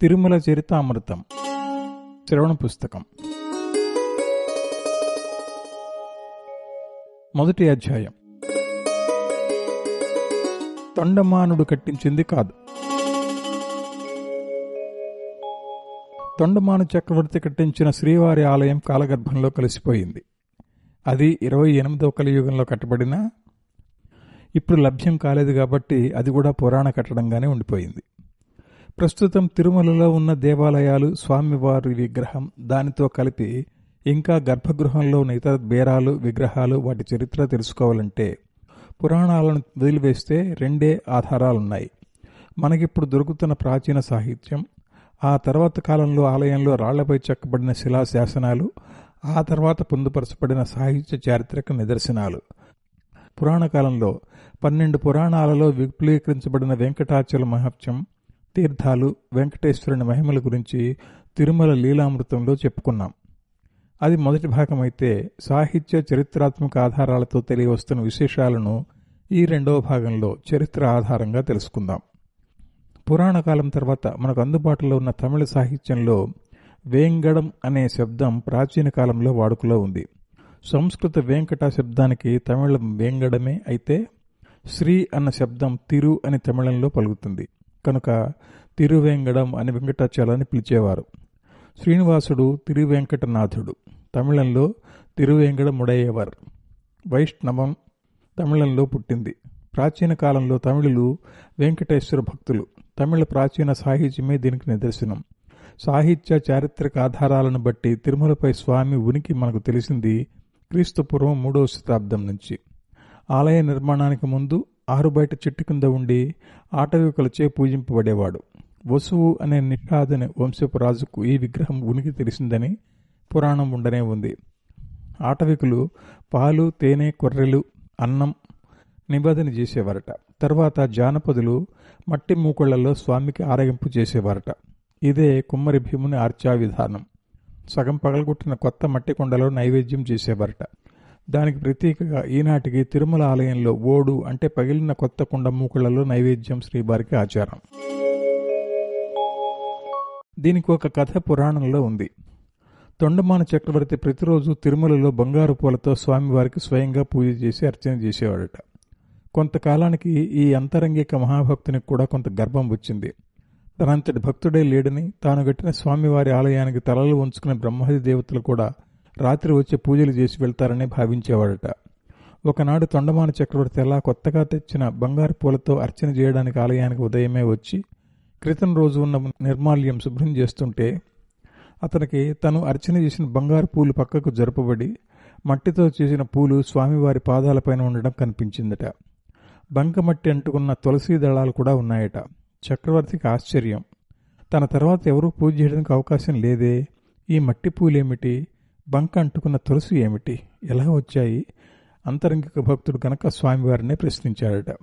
తిరుమల చరితామృతం. శ్రవణ పుస్తకం. మొదటి అధ్యాయం. తొండమానుడు కట్టించింది కాదు. తొండమాను చక్రవర్తి కట్టించిన శ్రీవారి ఆలయం కాలగర్భంలో కలిసిపోయింది. అది ఇరవై ఎనిమిదవ కలియుగంలో కట్టబడినా ఇప్పుడు లభ్యం కాలేదు కాబట్టి అది కూడా పురాణ కట్టడంగానే ఉండిపోయింది. ప్రస్తుతం తిరుమలలో ఉన్న దేవాలయాలు స్వామివారి విగ్రహం. దానితో కలిపి ఇంకా గర్భగృహంలో ఉన్న ఇతర బేరాలు విగ్రహాలు వాటి చరిత్ర తెలుసుకోవాలంటే పురాణాలను వదిలివేస్తే రెండే ఆధారాలున్నాయి. మనకిప్పుడు దొరుకుతున్న ప్రాచీన సాహిత్యం ఆ తర్వాత కాలంలో ఆలయంలో రాళ్ళపై చెక్కబడిన శిలా శాసనాలు ఆ తర్వాత పొందుపరచబడిన సాహిత్య చారిత్రక నిదర్శనాలు. పురాణ కాలంలో పన్నెండు పురాణాలలో విపులీకరించబడిన వెంకటాచల మహత్యం తీర్థాలు వెంకటేశ్వరుని మహిమల గురించి తిరుమల లీలామృతంలో చెప్పుకున్నాం. అది మొదటి భాగం అయితే సాహిత్య చరిత్రాత్మక ఆధారాలతో తెలియవస్తున్న విశేషాలను ఈ రెండవ భాగంలో చరిత్ర ఆధారంగా తెలుసుకుందాం. పురాణ కాలం తర్వాత మనకు అందుబాటులో ఉన్న తమిళ సాహిత్యంలో వేంగడం అనే శబ్దం ప్రాచీన కాలంలో వాడుకలో ఉంది. సంస్కృత వెంకట శబ్దానికి తమిళం వేంగడమే అయితే శ్రీ అన్న శబ్దం తిరు అని తమిళంలో పలుకుతుంది. కనుక తిరువేంగడం అని వెంకటాచలాన్ని పిలిచేవారు. శ్రీనివాసుడు తిరువెంకటనాథుడు. తమిళంలో తిరువేంగడముడయ్యవర్ వైష్ణవం తమిళంలో పుట్టింది. ప్రాచీన కాలంలో తమిళులు వెంకటేశ్వర భక్తులు. తమిళ ప్రాచీన సాహిత్యమే దీనికి నిదర్శనం. సాహిత్య చారిత్రక ఆధారాలను బట్టి తిరుమలపై స్వామి ఉనికి మనకు తెలిసింది క్రీస్తుపూర్వం మూడవ శతాబ్దం నుంచి. ఆలయ నిర్మాణానికి ముందు ఆరుబయట చెట్టు కింద ఉండి ఆటవికులచే పూజింపబడేవాడు. వసువు అనే నిషాదని వంశపు రాజుకు ఈ విగ్రహం ఉనికి తెలిసిందని పురాణం ఉండనే ఉంది. ఆటవికులు పాలు తేనె కొర్రెలు అన్నం నిబంధన చేసేవారట. తర్వాత జానపదులు మట్టి మూకుళ్ళలో స్వామికి ఆరగింపు చేసేవారట. ఇదే కుమ్మరి భీముని ఆర్చా విధానం సగం పగలగొట్టిన కొత్త మట్టి కొండలో నైవేద్యం చేసేవారట. దానికి ప్రతీకగా ఈనాటికి తిరుమల ఆలయంలో ఓడు అంటే పగిలిన కొత్త కుండ మూకుళ్ళలో నైవేద్యం శ్రీవారికి ఆచారం. దీనికి ఒక కథ పురాణంలో ఉంది. తొండమాన చక్రవర్తి ప్రతిరోజు తిరుమలలో బంగారు పూలతో స్వామివారికి స్వయంగా పూజ చేసి అర్చన చేసేవాడట. కొంతకాలానికి ఈ అంతరంగిక మహాభక్తునికి కూడా కొంత గర్భం వచ్చింది. తనంతటి భక్తుడే లేడని తాను గట్టిన స్వామివారి ఆలయానికి తలలు ఉంచుకునే బ్రహ్మది దేవతలు కూడా రాత్రి వచ్చి పూజలు చేసి వెళ్తారని భావించేవాడట. ఒకనాడు తొండమాన చక్రవర్తి ఎలా కొత్తగా తెచ్చిన బంగారు పూలతో అర్చన చేయడానికి ఆలయానికి ఉదయమే వచ్చి క్రితం రోజు ఉన్న నిర్మాల్యం శుభ్రం చేస్తుంటే అతనికి తను అర్చన చేసిన బంగారు పూలు పక్కకు జరపబడి మట్టితో చేసిన పూలు స్వామివారి పాదాలపైన ఉండడం కనిపించిందట. బంకమట్టి అంటుకున్న తులసీ దళాలు కూడా ఉన్నాయట. చక్రవర్తికి ఆశ్చర్యం. తన తర్వాత ఎవరూ పూజ చేయడానికి అవకాశం లేదే. ఈ మట్టి పూలేమిటి? బంక అంటుకున్న తులసి ఏమిటి? ఎలా వచ్చాయి? అంతరంగిక భక్తుడు గనక స్వామివారినే ప్రశ్నించాడట.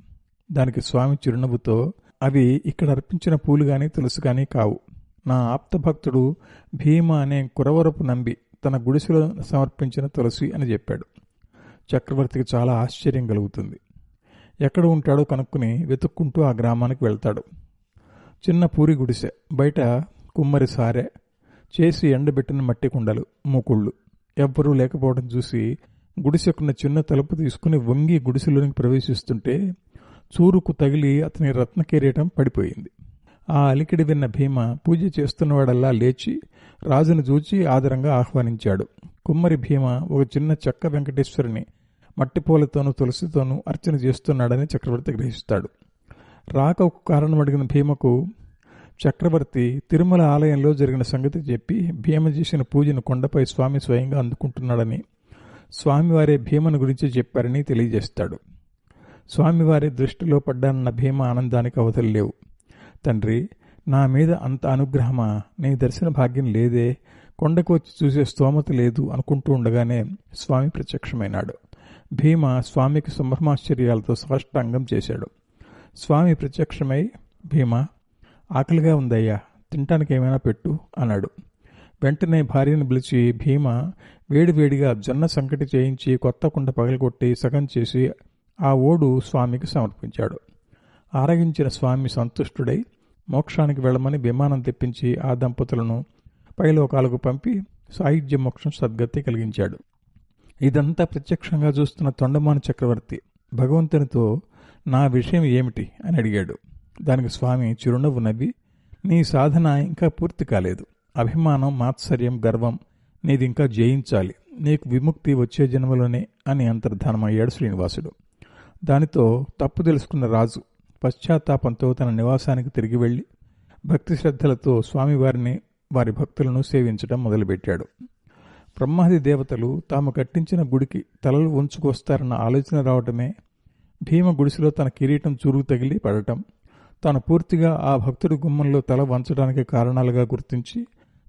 దానికి స్వామి చిరునవ్వుతో అవి ఇక్కడ అర్పించిన పూలు గాని తులసి గాని కావు. నా ఆప్త భక్తుడు భీమ అనే కురవరపు నంబి తన గుడిసెలో సమర్పించిన తులసి అని చెప్పాడు. చక్రవర్తికి చాలా ఆశ్చర్యం కలుగుతుంది. ఎక్కడ ఉంటాడో కనుక్కుని వెతుక్కుంటూ ఆ గ్రామానికి వెళ్తాడు. చిన్న పూరి గుడిసె బయట కుమ్మరి సారె చేసి ఎండబెట్టిన మట్టి కుండలు మూకుళ్ళు. ఎవ్వరూ లేకపోవడం చూసి గుడిసెకున్న చిన్న తలుపు తీసుకుని వంగి గుడిసెలోనికి ప్రవేశిస్తుంటే చూరుకు తగిలి అతని రత్న కిరీటం పడిపోయింది. ఆ అలికిడి విన్న భీమ పూజ చేస్తున్నవాడల్లా లేచి రాజును చూచి ఆదరంగా ఆహ్వానించాడు. కుమ్మరి భీమ ఒక చిన్న చెక్క వెంకటేశ్వరుని మట్టిపూలతోనూ తులసితోనూ అర్చన చేస్తున్నాడని చక్రవర్తి గ్రహిస్తాడు. రాకకు కారణం అడిగిన భీమకు చక్రవర్తి తిరుమల ఆలయంలో జరిగిన సంగతి చెప్పి భీమ చేసిన పూజను కొండపై స్వామి స్వయంగా అందుకుంటున్నాడని స్వామివారే భీమను గురించి చెప్పారని తెలియజేస్తాడు. స్వామివారి దృష్టిలో పడ్డానన్న భీమ ఆనందానికి అవతలు లేవు. తండ్రి నా మీద అంత అనుగ్రహమా? నీ దర్శన భాగ్యం లేదే. కొండకు వచ్చి చూసే స్తోమత లేదు అనుకుంటూ ఉండగానే స్వామి ప్రత్యక్షమైనాడు. భీమ స్వామికి సంభ్రమాశ్చర్యాలతో సాష్టాంగం చేశాడు. స్వామి ప్రత్యక్షమై భీమ ఆకలిగా ఉందయ్యా తినటానికి ఏమైనా పెట్టు అన్నాడు. వెంటనే భార్యను పిలిచి భీమ వేడివేడిగా జొన్న సంకటి చేయించి కొత్త కుండ పగలగొట్టి సగం చేసి ఆ ఓడు స్వామికి సమర్పించాడు. ఆరగించిన స్వామి సంతుష్టుడై మోక్షానికి వెళ్ళమని విమానం తెప్పించి ఆ దంపతులను పైలోకాలకు పంపి సాయుధ్య మోక్షం సద్గతి కలిగించాడు. ఇదంతా ప్రత్యక్షంగా చూస్తున్న తొండమాన చక్రవర్తి భగవంతునితో నా విషయం ఏమిటి? అని అడిగాడు. దానికి స్వామి చిరునవ్వు నవ్వి నీ సాధన ఇంకా పూర్తి కాలేదు. అభిమానం మాత్సర్యం గర్వం నీది ఇంకా జయించాలి. నీకు విముక్తి వచ్చే జన్మలోనే అని అంతర్ధానమయ్యాడు శ్రీనివాసుడు. దానితో తప్పు తెలుసుకున్న రాజు పశ్చాత్తాపంతో తన నివాసానికి తిరిగి వెళ్ళి భక్తి శ్రద్ధలతో స్వామివారిని వారి భక్తులను సేవించడం మొదలుపెట్టాడు. బ్రహ్మాది దేవతలు తాము కట్టించిన గుడికి తలలు ఉంచుకొస్తారన్న ఆలోచన రావటమే భీమ గుడిసెలో తన కిరీటం చురుగు తగిలి పడటం తాను పూర్తిగా ఆ భక్తుడి గుమ్మంలో తల వంచడానికి కారణాలుగా గుర్తించి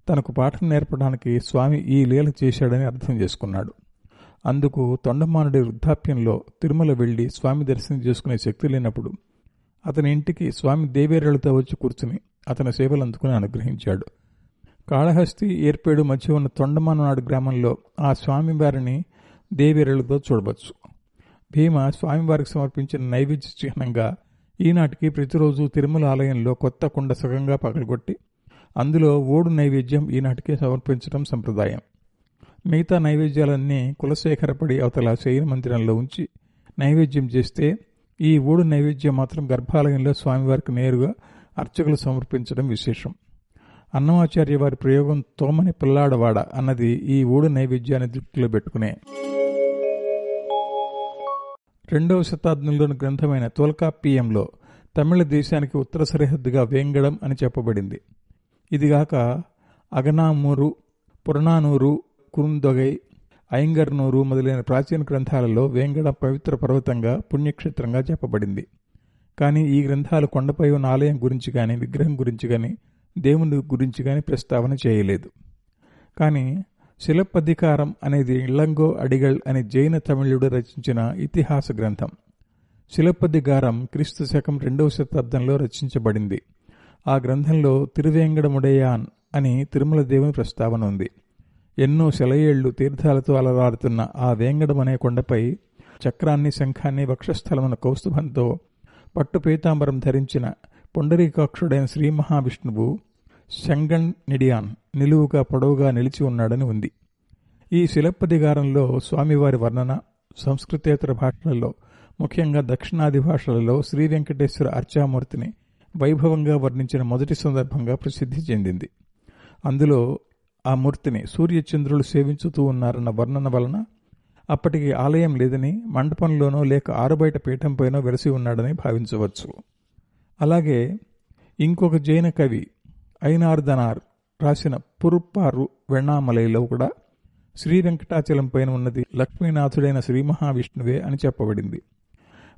తనకు పాఠం నేర్పడానికి స్వామి ఈ లీల చేశాడని అర్థం చేసుకున్నాడు. అందుకు తొండమానుడి వృద్ధాప్యంలో తిరుమల వెళ్ళి స్వామి దర్శనం చేసుకునే శక్తి లేనప్పుడు అతని ఇంటికి స్వామి దేవేరులతో వచ్చి కూర్చుని అతని సేవలు అందుకుని అనుగ్రహించాడు. కాళహస్తి ఏర్పేడు మధ్య ఉన్న తొండమాననాడు గ్రామంలో ఆ స్వామివారిని దేవేరులతో చూడవచ్చు. భీమ స్వామివారికి సమర్పించిన నైవేద్య చిహ్నంగా ఈనాటికి ప్రతిరోజు తిరుమల ఆలయంలో కొత్త కుండ సుఖంగా పగలగొట్టి అందులో ఓడు నైవేద్యం ఈనాటికి సమర్పించడం సంప్రదాయం. మిగతా నైవేద్యాలన్నీ కులశేఖరపడి అవతల శయన మందిరంలో ఉంచి నైవేద్యం చేస్తే ఈ ఓడు నైవేద్యం మాత్రం గర్భాలయంలో స్వామివారికి నేరుగా అర్చకులు సమర్పించడం విశేషం. అన్నమాచార్య వారి ప్రయోగం తోమని పిల్లాడవాడ అన్నది ఈ ఓడు నైవేద్యాన్ని దృష్టిలో పెట్టుకునే రెండవ శతాబ్దంలోని గ్రంథమైన తోల్కాపియంలో తమిళ దేశానికి ఉత్తర సరిహద్దుగా వేంగడం అని చెప్పబడింది. ఇదిగాక అగనామూరు పురణానూరు కురుందొగై అయ్యంగర్నూరు మొదలైన ప్రాచీన గ్రంథాలలో వేంగడ పవిత్ర పర్వతంగా పుణ్యక్షేత్రంగా చెప్పబడింది. కానీ ఈ గ్రంథాలు కొండపై ఉన్న ఆలయం గురించి కానీ విగ్రహం గురించి కానీ దేవుని గురించి కానీ ప్రస్తావన చేయలేదు. కానీ శిలప్పధికారం అనేది ఇళ్ళంగో అడిగల్ అనే జైన తమిళుడు రచించిన ఇతిహాస గ్రంథం. శిలప్పధికారం క్రీస్తు శకం రెండవ శతాబ్దంలో రచించబడింది. ఆ గ్రంథంలో తిరువేంగడముడయాన్ అని తిరుమల దేవుని ప్రస్తావన ఉంది. ఎన్నో శలయేళ్ళు తీర్థాలతో అలరాడుతున్న ఆ వేంగడం అనే కొండపై చక్రాన్ని శంఖాన్ని వక్షస్థలమున కౌస్తుభంతో పట్టు పీతాంబరం ధరించిన పొండరీకాక్షుడైన శ్రీ మహావిష్ణువు శంగణ్ నిడియాన్ నిలువుగా పొడవుగా నిలిచి ఉన్నాడని ఉంది. ఈ శిలప్పదిగారంలో స్వామివారి వర్ణన సంస్కృతేతర భాషలలో ముఖ్యంగా దక్షిణాది భాషలలో శ్రీ వెంకటేశ్వర అర్చామూర్తిని వైభవంగా వర్ణించిన మొదటి సందర్భంగా ప్రసిద్ధి చెందింది. అందులో ఆ మూర్తిని సూర్యచంద్రులు సేవించుతూ ఉన్నారన్న వర్ణన వలన అప్పటికి ఆలయం లేదని మండపంలోనో లేక ఆరుబయట పీఠంపైనో వెలసి ఉన్నాడని భావించవచ్చు. అలాగే ఇంకొక జైన కవి ఐనార్దనార్ రాసిన పురుప్పారు వెణామలైలో కూడా శ్రీ వెంకటాచలం పైన ఉన్నది లక్ష్మీనాథుడైన శ్రీ మహావిష్ణువే అని చెప్పబడింది.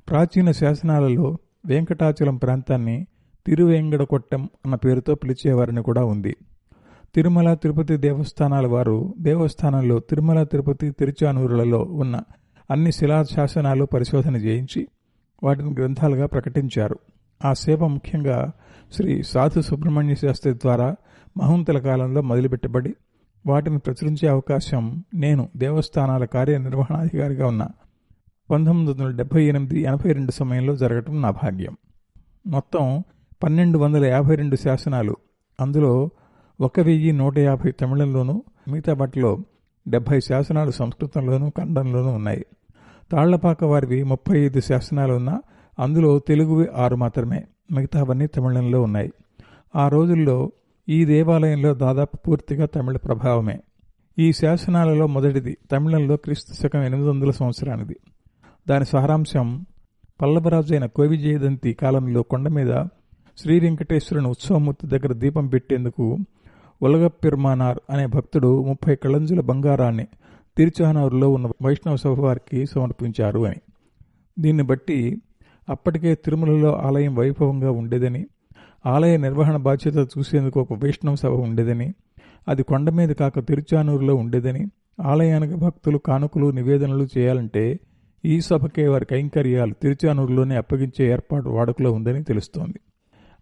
ప్రాచీన శాసనాలలో వెంకటాచలం ప్రాంతాన్ని తిరువేంగడకొట్టం అన్న పేరుతో పిలిచేవారని కూడా ఉంది. తిరుమల తిరుపతి దేవస్థానాల వారు దేవస్థానంలో తిరుమల తిరుపతి తిరుచానూరులలో ఉన్న అన్ని శిలా శాసనాలు పరిశోధన చేయించి వాటిని గ్రంథాలుగా ప్రకటించారు. ఆ సేవ ముఖ్యంగా శ్రీ సాధు సుబ్రహ్మణ్య శాస్త్రి ద్వారా మహంతుల కాలంలో మొదలుపెట్టబడి వాటిని ప్రచురించే అవకాశం నేను దేవస్థానాల కార్యనిర్వహణాధికారిగా ఉన్న పంతొమ్మిది వందల డెబ్బై ఎనిమిది ఎనభై రెండు సమయంలో జరగటం నా భాగ్యం. మొత్తం పన్నెండు వందల యాభై రెండు శాసనాలు. అందులో ఒక వెయ్యి నూట యాభై తమిళంలోనూ మిగతా బట్టలో డెబ్బై శాసనాలు సంస్కృతంలోనూ కన్నడంలోనూ ఉన్నాయి. తాళ్ళపాక వారివి ముప్పై ఐదు శాసనాలు ఉన్నా అందులో తెలుగువి ఆరు మాత్రమే మిగతావన్నీ తమిళంలో ఉన్నాయి. ఆ రోజుల్లో ఈ దేవాలయంలో దాదాపు పూర్తిగా తమిళ ప్రభావమే. ఈ శాసనాలలో మొదటిది తమిళంలో క్రీస్తు శకం ఎనిమిది వందల సంవత్సరానిది. దాని సారాంశం పల్లవరాజు అయిన కోవిజయదంతి కాలంలో కొండ మీద శ్రీ వెంకటేశ్వరుని ఉత్సవమూర్తి దగ్గర దీపం పెట్టేందుకు ఉలగపెర్మానార్ అనే భక్తుడు ముప్పై కళంజుల బంగారాన్ని తిరుచానూరులో ఉన్న వైష్ణవ సభ వారికి సమర్పించారు అని. దీన్ని బట్టి అప్పటికే తిరుమలలో ఆలయం వైభవంగా ఉండేదని ఆలయ నిర్వహణ బాధ్యత చూసేందుకు ఒక వైష్ణవ సభ ఉండేదని అది కొండ మీద కాక తిరుచానూరులో ఉండేదని ఆలయానికి భక్తులు కానుకలు నివేదనలు చేయాలంటే ఈ సభకే వారి కైంకర్యాలు తిరుచానూరులోనే అప్పగించే ఏర్పాటు వాడుకలో ఉందని తెలుస్తోంది.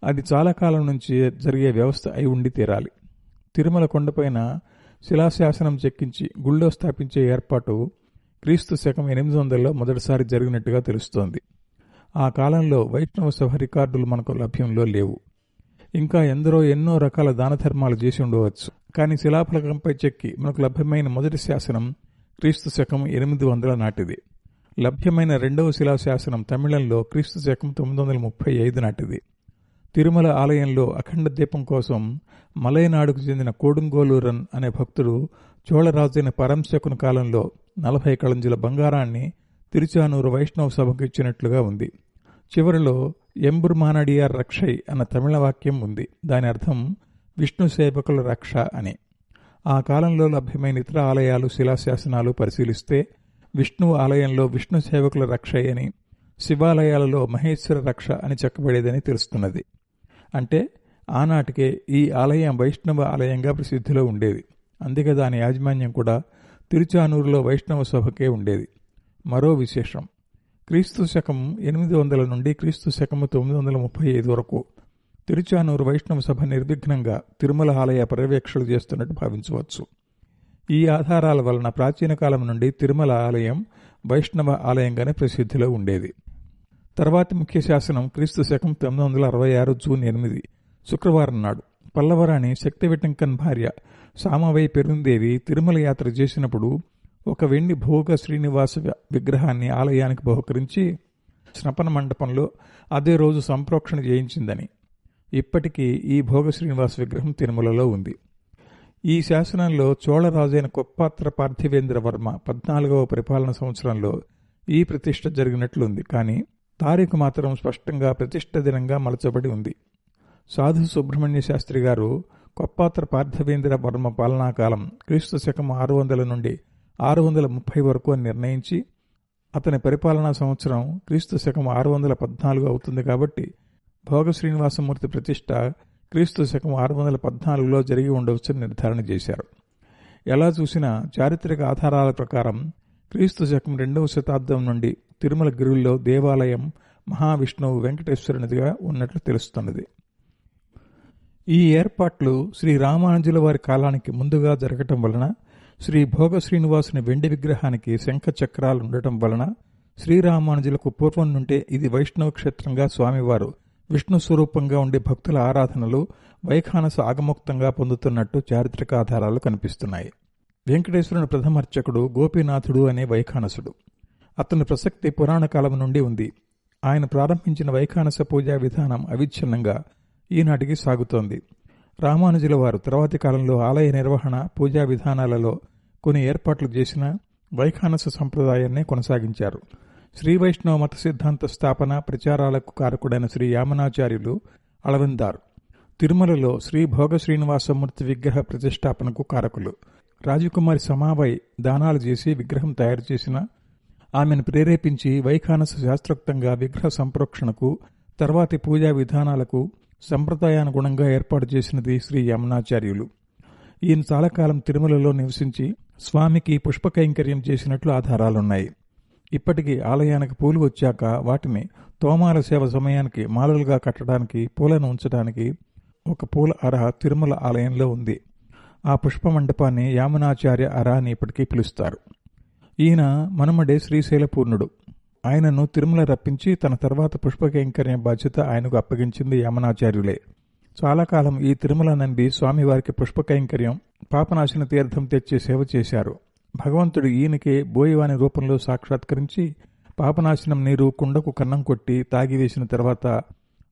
అది చాలా కాలం నుంచి జరిగే వ్యవస్థ అయి ఉండి తీరాలి. తిరుమల కొండపైన శిలాశాసనం చెక్కించి గుళ్ళో స్థాపించే ఏర్పాటు క్రీస్తు శకం ఎనిమిది వందలలో మొదటిసారి జరిగినట్టుగా తెలుస్తోంది. ఆ కాలంలో వైష్ణవ సభ రికార్డులు మనకు లభ్యంలో లేవు. ఇంకా ఎందరో ఎన్నో రకాల దాన ధర్మాలు చేసి ఉండవచ్చు. కానీ శిలాఫలకంపై చెక్కి మనకు లభ్యమైన మొదటి శాసనం క్రీస్తు శకం ఎనిమిది వందల నాటిది. లభ్యమైన రెండవ శిలా శాసనం తమిళంలో క్రీస్తు శకం తొమ్మిది వందల ముప్పై ఐదు నాటిది. తిరుమల ఆలయంలో అఖండ దీపం కోసం మలయనాడుకు చెందిన కోడుంగోలూరన్ అనే భక్తుడు చోళరాజైన పరంశకుని కాలంలో నలభై కళంజుల బంగారాన్ని తిరుచానూరు వైష్ణవ సభకు ఇచ్చినట్లుగా ఉంది. చివరిలో ఎంబుర్మానడియార్ రక్షై అన్న తమిళ వాక్యం ఉంది. దాని అర్థం విష్ణు సేవకుల రక్ష అని. ఆ కాలంలో లభ్యమైన ఇతర ఆలయాలు శిలాశాసనాలు పరిశీలిస్తే విష్ణు ఆలయంలో విష్ణు సేవకుల రక్ష అని శివాలయాలలో మహేశ్వర రక్ష అని చెప్పబడేదని తెలుస్తున్నది. అంటే ఆనాటికే ఈ ఆలయం వైష్ణవ ఆలయంగా ప్రసిద్ధిలో ఉండేది. అందుకే దాని యాజమాన్యం కూడా తిరుచానూరులో వైష్ణవ సభకే ఉండేది. మరో విశేషం. క్రీస్తు శకం ఎనిమిది వందల నుండి క్రీస్తు శకము తొమ్మిది వందల ముప్పై ఐదు వరకు. తిరుచానూరు వైష్ణవ సభ నిర్విఘ్నంగా తిరుమల ఆలయ పర్యవేక్షలు చేస్తున్నట్టు భావించవచ్చు. ఈ ఆధారాల వలన ప్రాచీన కాలం నుండి తిరుమల ఆలయం వైష్ణవ ఆలయంగానే ప్రసిద్ధిలో ఉండేది. తర్వాతి ముఖ్య శాసనం క్రీస్తు శకం తొమ్మిది వందల అరవై ఆరు జూన్ ఎనిమిది శుక్రవారం నాడు. పల్లవరాణి శక్తి విటంకన్ భార్య సామవై పెరుందేవి తిరుమల యాత్ర చేసినప్పుడు ఒక వెండి భోగ శ్రీనివాస విగ్రహాన్ని ఆలయానికి బహుకరించి స్నపన మండపంలో అదే రోజు సంప్రోక్షణ చేయించిందని. ఇప్పటికీ ఈ భోగ శ్రీనివాస విగ్రహం తిరుమలలో ఉంది. ఈ శాసనంలో చోళరాజైన కొప్పాత్ర పార్థివేంద్ర వర్మ పద్నాలుగవ పరిపాలన సంవత్సరంలో ఈ ప్రతిష్ట జరిగినట్లుంది. కానీ తారీఖు మాత్రం స్పష్టంగా ప్రతిష్ట దినంగా మలచబడి ఉంది. సాధు సుబ్రహ్మణ్య శాస్త్రి గారు కొప్పాత్ర పార్థవేంద్ర వర్మ పాలనాకాలం క్రీస్తు శకం ఆరు వందల నుండి ఆరు వందల ముప్పై వరకు అని నిర్ణయించి అతని పరిపాలనా సంవత్సరం క్రీస్తు శకం ఆరు వందల పద్నాలుగు అవుతుంది కాబట్టి భోగ శ్రీనివాసమూర్తి ప్రతిష్ట క్రీస్తు శకం ఆరు వందల పద్నాలుగులో జరిగి ఉండవచ్చని నిర్ధారణ చేశారు. ఎలా చూసినా చారిత్రక ఆధారాల ప్రకారం క్రీస్తు శకం రెండవ శతాబ్దం నుండి తిరుమల గిరుల్లో దేవాలయం మహావిష్ణువు వెంకటేశ్వరునిదిగా ఉన్నట్లు తెలుస్తున్నది. ఈ ఏర్పాట్లు శ్రీ రామానుజుల వారి కాలానికి ముందుగా జరగటం వలన శ్రీ భోగ శ్రీనివాసుని వెండి విగ్రహానికి శంఖ చక్రాలు ఉండటం వలన శ్రీరామానుజులకు పూర్వం నుండే ఇది వైష్ణవ క్షేత్రంగా స్వామివారు విష్ణు స్వరూపంగా ఉండే భక్తుల ఆరాధనలు వైఖానస ఆగముక్తంగా పొందుతున్నట్టు చారిత్రక ఆధారాలు కనిపిస్తున్నాయి. వెంకటేశ్వరుని ప్రథమర్చకుడు గోపీనాథుడు అనే వైఖానసుడు. అతని ప్రసక్తి పురాణ కాలం నుండి ఉంది. ఆయన ప్రారంభించిన వైఖానస పూజా విధానం అవిచ్ఛిన్నంగా ఈనాటికి సాగుతోంది. రామానుజుల వారు తర్వాతి కాలంలో ఆలయ నిర్వహణ పూజా విధానాలలో కొన్ని ఏర్పాట్లు చేసిన వైఖానస సంప్రదాయాన్ని కొనసాగించారు. శ్రీ వైష్ణవ మత సిద్ధాంత స్థాపన ప్రచారాలకు కారకుడైన శ్రీ యామనాచార్యులు అళవిందారు తిరుమలలో శ్రీ భోగ శ్రీనివాసమూర్తి విగ్రహ ప్రతిష్టాపనకు కారకులు. రాజకుమారి సమావై దానాలు చేసి విగ్రహం తయారు చేసిన ఆమెను ప్రేరేపించి వైఖానస శాస్త్రోక్తంగా విగ్రహ సంప్రోక్షణకు తర్వాతి పూజా విధానాలకు సంప్రదాయానుగుణంగా ఏర్పాటు చేసినది శ్రీ యమునాచార్యులు. ఈయన చాలాకాలం తిరుమలలో నివసించి స్వామికి పుష్ప కైంకర్యం చేసినట్లు ఆధారాలున్నాయి. ఇప్పటికీ ఆలయానికి పూలు వచ్చాక వాటిని తోమాల సేవ సమయానికి మాలలుగా కట్టడానికి పూలను ఉంచడానికి ఒక పూల అర తిరుమల ఆలయంలో ఉంది. ఆ పుష్ప మండపాన్ని యామునాచార్య అర అని ఇప్పటికీ పిలుస్తారు. ఈయన మనమడే శ్రీశైలపూర్ణుడు. ఆయనను తిరుమల రప్పించి తన తర్వాత పుష్పకైంకర్యం బాధ్యత ఆయనకు అప్పగించింది యమనాచార్యులే. చాలా కాలం ఈ తిరుమల నంబి స్వామివారికి పుష్పకైంకర్యం పాపనాశన తీర్థం తెచ్చి సేవ చేశారు. భగవంతుడు ఈయనకే బోయవాని రూపంలో సాక్షాత్కరించి పాపనాశనం నీరు కుండకు కన్నం కొట్టి తాగివేసిన తర్వాత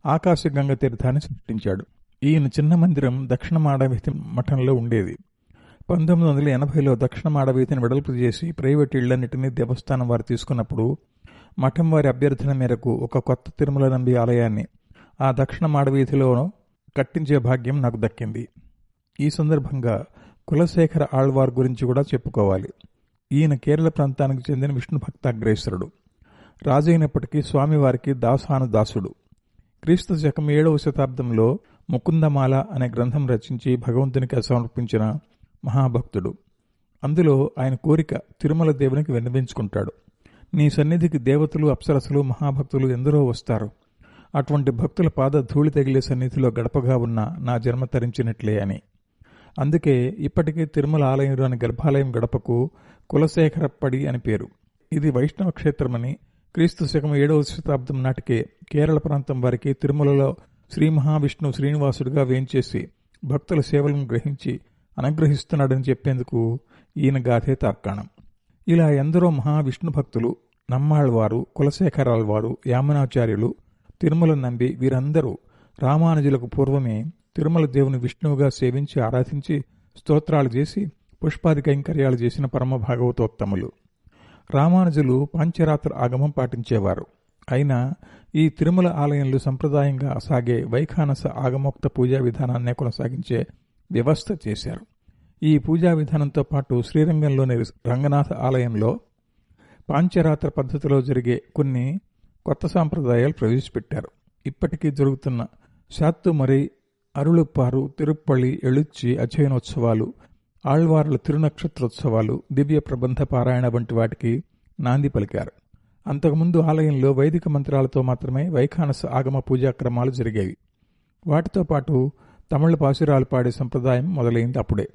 ఆకాశగంగ తీర్థాన్ని సృష్టించాడు ఈయన చిన్న మందిరం దక్షిణ మాడవీతి మఠంలో ఉండేది. పంతొమ్మిది వందల ఎనభైలో దక్షిణ మాడవీతిని వెడల్పు చేసి ప్రైవేట్ ఇళ్ళన్నింటినీ దేవస్థానం వారు తీసుకున్నప్పుడు మఠం వారి అభ్యర్థన మేరకు ఒక కొత్త తిరుమల నంబి ఆలయాన్ని ఆ దక్షిణ మాడవీధిలోనూ కట్టించే భాగ్యం నాకు దక్కింది. ఈ సందర్భంగా కులశేఖర ఆళ్వార్ గురించి కూడా చెప్పుకోవాలి. ఈయన కేరళ ప్రాంతానికి చెందిన విష్ణు భక్తాగ్రేశ్వరుడు. రాజైనప్పటికీ స్వామివారికి దాసానుదాసుడు. క్రీస్తు శకం ఏడవ శతాబ్దంలో ముకుందమాల అనే గ్రంథం రచించి భగవంతునికి సమర్పించిన మహాభక్తుడు. అందులో ఆయన కోరిక తిరుమల దేవునికి విన్నవించుకుంటాడు. నీ సన్నిధికి దేవతలు అప్సరసులు మహాభక్తులు ఎందరో వస్తారు. అటువంటి భక్తుల పాద ధూళి తగిలే సన్నిధిలో గడపగా ఉన్న నా జన్మ తరించినట్లే అని. అందుకే ఇప్పటికీ తిరుమల ఆలయంలోని గర్భాలయం గడపకు కులశేఖరప్పడి అని పేరు. ఇది వైష్ణవ క్షేత్రమని క్రీస్తు శకం ఏడవ శతాబ్దం నాటికే కేరళ ప్రాంతం వారికి తిరుమలలో శ్రీ మహావిష్ణు శ్రీనివాసుడిగా వేంచేసి భక్తుల సేవలను గ్రహించి అనుగ్రహిస్తున్నాడని చెప్పేందుకు ఈయన గాథే తార్కాణం. ఇలా ఎందరో మహావిష్ణు భక్తులు నమ్మాళ్వారు కులశేఖరాల్వారు యామనాచార్యులు తిరుమల నంబి వీరందరూ రామానుజులకు పూర్వమే తిరుమల దేవుని విష్ణువుగా సేవించి ఆరాధించి స్తోత్రాలు చేసి పుష్పాది కైంకర్యాలు చేసిన పరమ భాగవతోత్తములు రామానుజులు పాంచరాత్ర ఆగమం పాటించేవారు. అయినా ఈ తిరుమల ఆలయంలో సంప్రదాయంగా సాగే వైఖానస ఆగమోక్త పూజా విధానాన్నే కొనసాగించే వ్యవస్థ చేశారు. ఈ పూజా విధానంతో పాటు శ్రీరంగంలోని రంగనాథ ఆలయంలో పాంచరాత్ర పద్ధతిలో జరిగే కొన్ని కొత్త సాంప్రదాయాలు ప్రవేశపెట్టారు. ఇప్పటికీ జరుగుతున్న శాత్తుమరి అరుళుప్పారు తిరుప్పళి ఎళుచ్చి అధ్యయనోత్సవాలు ఆళ్వార్ల తిరునక్షత్రోత్సవాలు దివ్య ప్రబంధ పారాయణ వంటి వాటికి నాంది పలికారు. అంతకుముందు ఆలయంలో వైదిక మంత్రాలతో మాత్రమే వైఖానస ఆగమ పూజాక్రమాలు జరిగేవి. వాటితో పాటు తమిళ పాసురాలు పాడే సంప్రదాయం మొదలైంది అప్పుడే.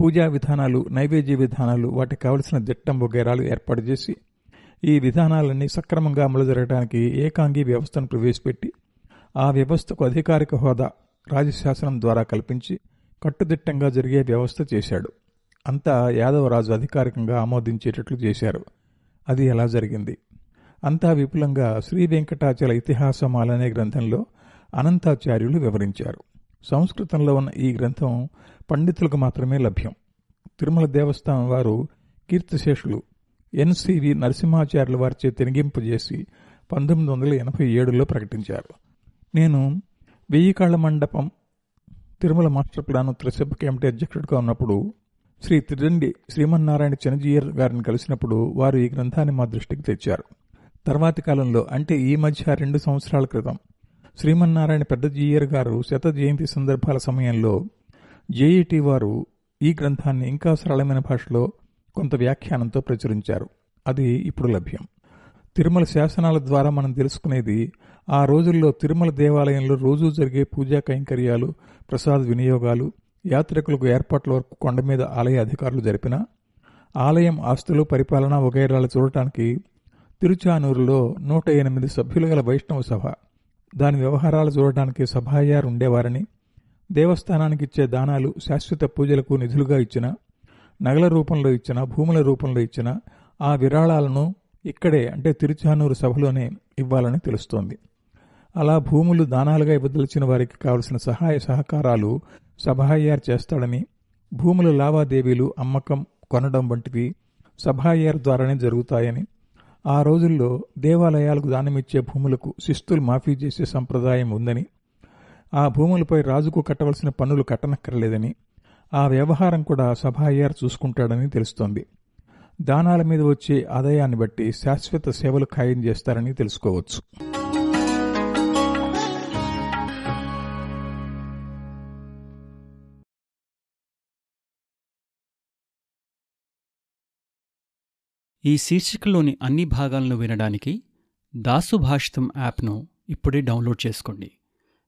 పూజా విధానాలు నైవేద్య విధానాలు వాటికి కావలసిన దిట్టం వగేరాలు ఏర్పాటు చేసి ఈ విధానాలన్నీ సక్రమంగా అమలు జరగడానికి ఏకాంగి వ్యవస్థను ప్రవేశపెట్టి ఆ వ్యవస్థకు అధికారిక హోదా రాజశాసనం ద్వారా కల్పించి కట్టుదిట్టంగా జరిగే వ్యవస్థ చేశాడు. అంతా యాదవరాజు అధికారికంగా ఆమోదించేటట్లు చేశారు. అది ఎలా జరిగింది? అంతా విపులంగా శ్రీ వెంకటాచల ఇతిహాసమాల అనే గ్రంథంలో అనంతాచార్యులు వివరించారు. సంస్కృతంలో ఉన్న ఈ గ్రంథం పండితులకు మాత్రమే లభ్యం. తిరుమల దేవస్థానం వారు కీర్తిశేషులు. ఎన్సివి నరసింహాచార్యుల వారిచే తినిగింపజేసి పంతొమ్మిది వందల ఎనభై ఏడులో ప్రకటించారు. నేను వెయ్యి కాళ్ళ మండపం తిరుమల మాస్టర్ ప్లాన్ త్రిసభ కమిటీ అధ్యక్షుడిగా ఉన్నప్పుడు శ్రీ త్రిదండి శ్రీమన్నారాయణ చినజీయర్ గారిని కలిసినప్పుడు వారు ఈ గ్రంథాన్ని మా దృష్టికి తెచ్చారు. తర్వాతి కాలంలో అంటే ఈ మధ్య రెండు సంవత్సరాల క్రితం శ్రీమన్నారాయణ పెద్ద జీయర్ గారు శత జయంతి సందర్భాల సమయంలో జేఈటి వారు ఈ గ్రంథాన్ని ఇంకా సరళమైన భాషలో కొంత వ్యాఖ్యానంతో ప్రచురించారు. అది ఇప్పుడు లభ్యం. తిరుమల శాసనాల ద్వారా మనం తెలుసుకునేది ఆ రోజుల్లో తిరుమల దేవాలయంలో రోజూ జరిగే పూజా కైంకర్యాలు ప్రసాద వినియోగాలు యాత్రికులకు ఏర్పాట్ల వరకు కొండ మీద ఆలయ అధికారులు జరిపిన ఆలయం ఆస్తులు పరిపాలన వగైరాలు చూడటానికి తిరుచానూరులో నూట ఎనిమిది సభ్యులు గల వైష్ణవ సభ దాని వ్యవహారాలు చూడటానికి సభాయారు ఉండేవారని దేవస్థానానికి ఇచ్చే దానాలు శాశ్వత పూజలకు నిధులుగా ఇచ్చిన నగల రూపంలో ఇచ్చిన భూముల రూపంలో ఇచ్చిన ఆ విరాళాలను ఇక్కడే అంటే తిరుచానూరు సభలోనే ఇవ్వాలని తెలుస్తోంది. అలా భూములు దానాలుగా ఇవ్వదలిచిన వారికి కావలసిన సహాయ సహకారాలు సభాయ్యార్ చేస్తాడని భూముల లావాదేవీలు అమ్మకం కొనడం వంటివి సభాయ్యార్ ద్వారానే జరుగుతాయని ఆ రోజుల్లో దేవాలయాలకు దానమిచ్చే భూములకు శిస్తులు మాఫీ చేసే సంప్రదాయం ఉందని ఆ భూములపై రాజుకు కట్టవలసిన పన్నులు కట్టనక్కర్లేదని ఆ వ్యవహారం కూడా సభాయ్యార్ చూసుకుంటాడని తెలుస్తోంది. దానాల మీద వచ్చే ఆదాయాన్ని బట్టి శాశ్వత సేవలు ఖాయం చేస్తారని తెలుసుకోవచ్చు. ఈ శీర్షికలోని అన్ని భాగాలను వినడానికి దాసు భాషితం యాప్ను ఇప్పుడే డౌన్లోడ్ చేసుకోండి.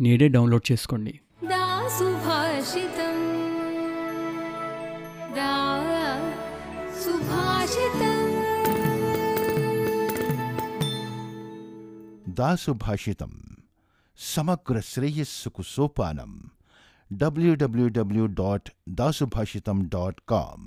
నేడే డౌన్లోడ్ చేసుకోండి. దాసుభాషితం. సమగ్ర శ్రేయస్సుకు సోపానం. W W W dot Dasubhashitam dot com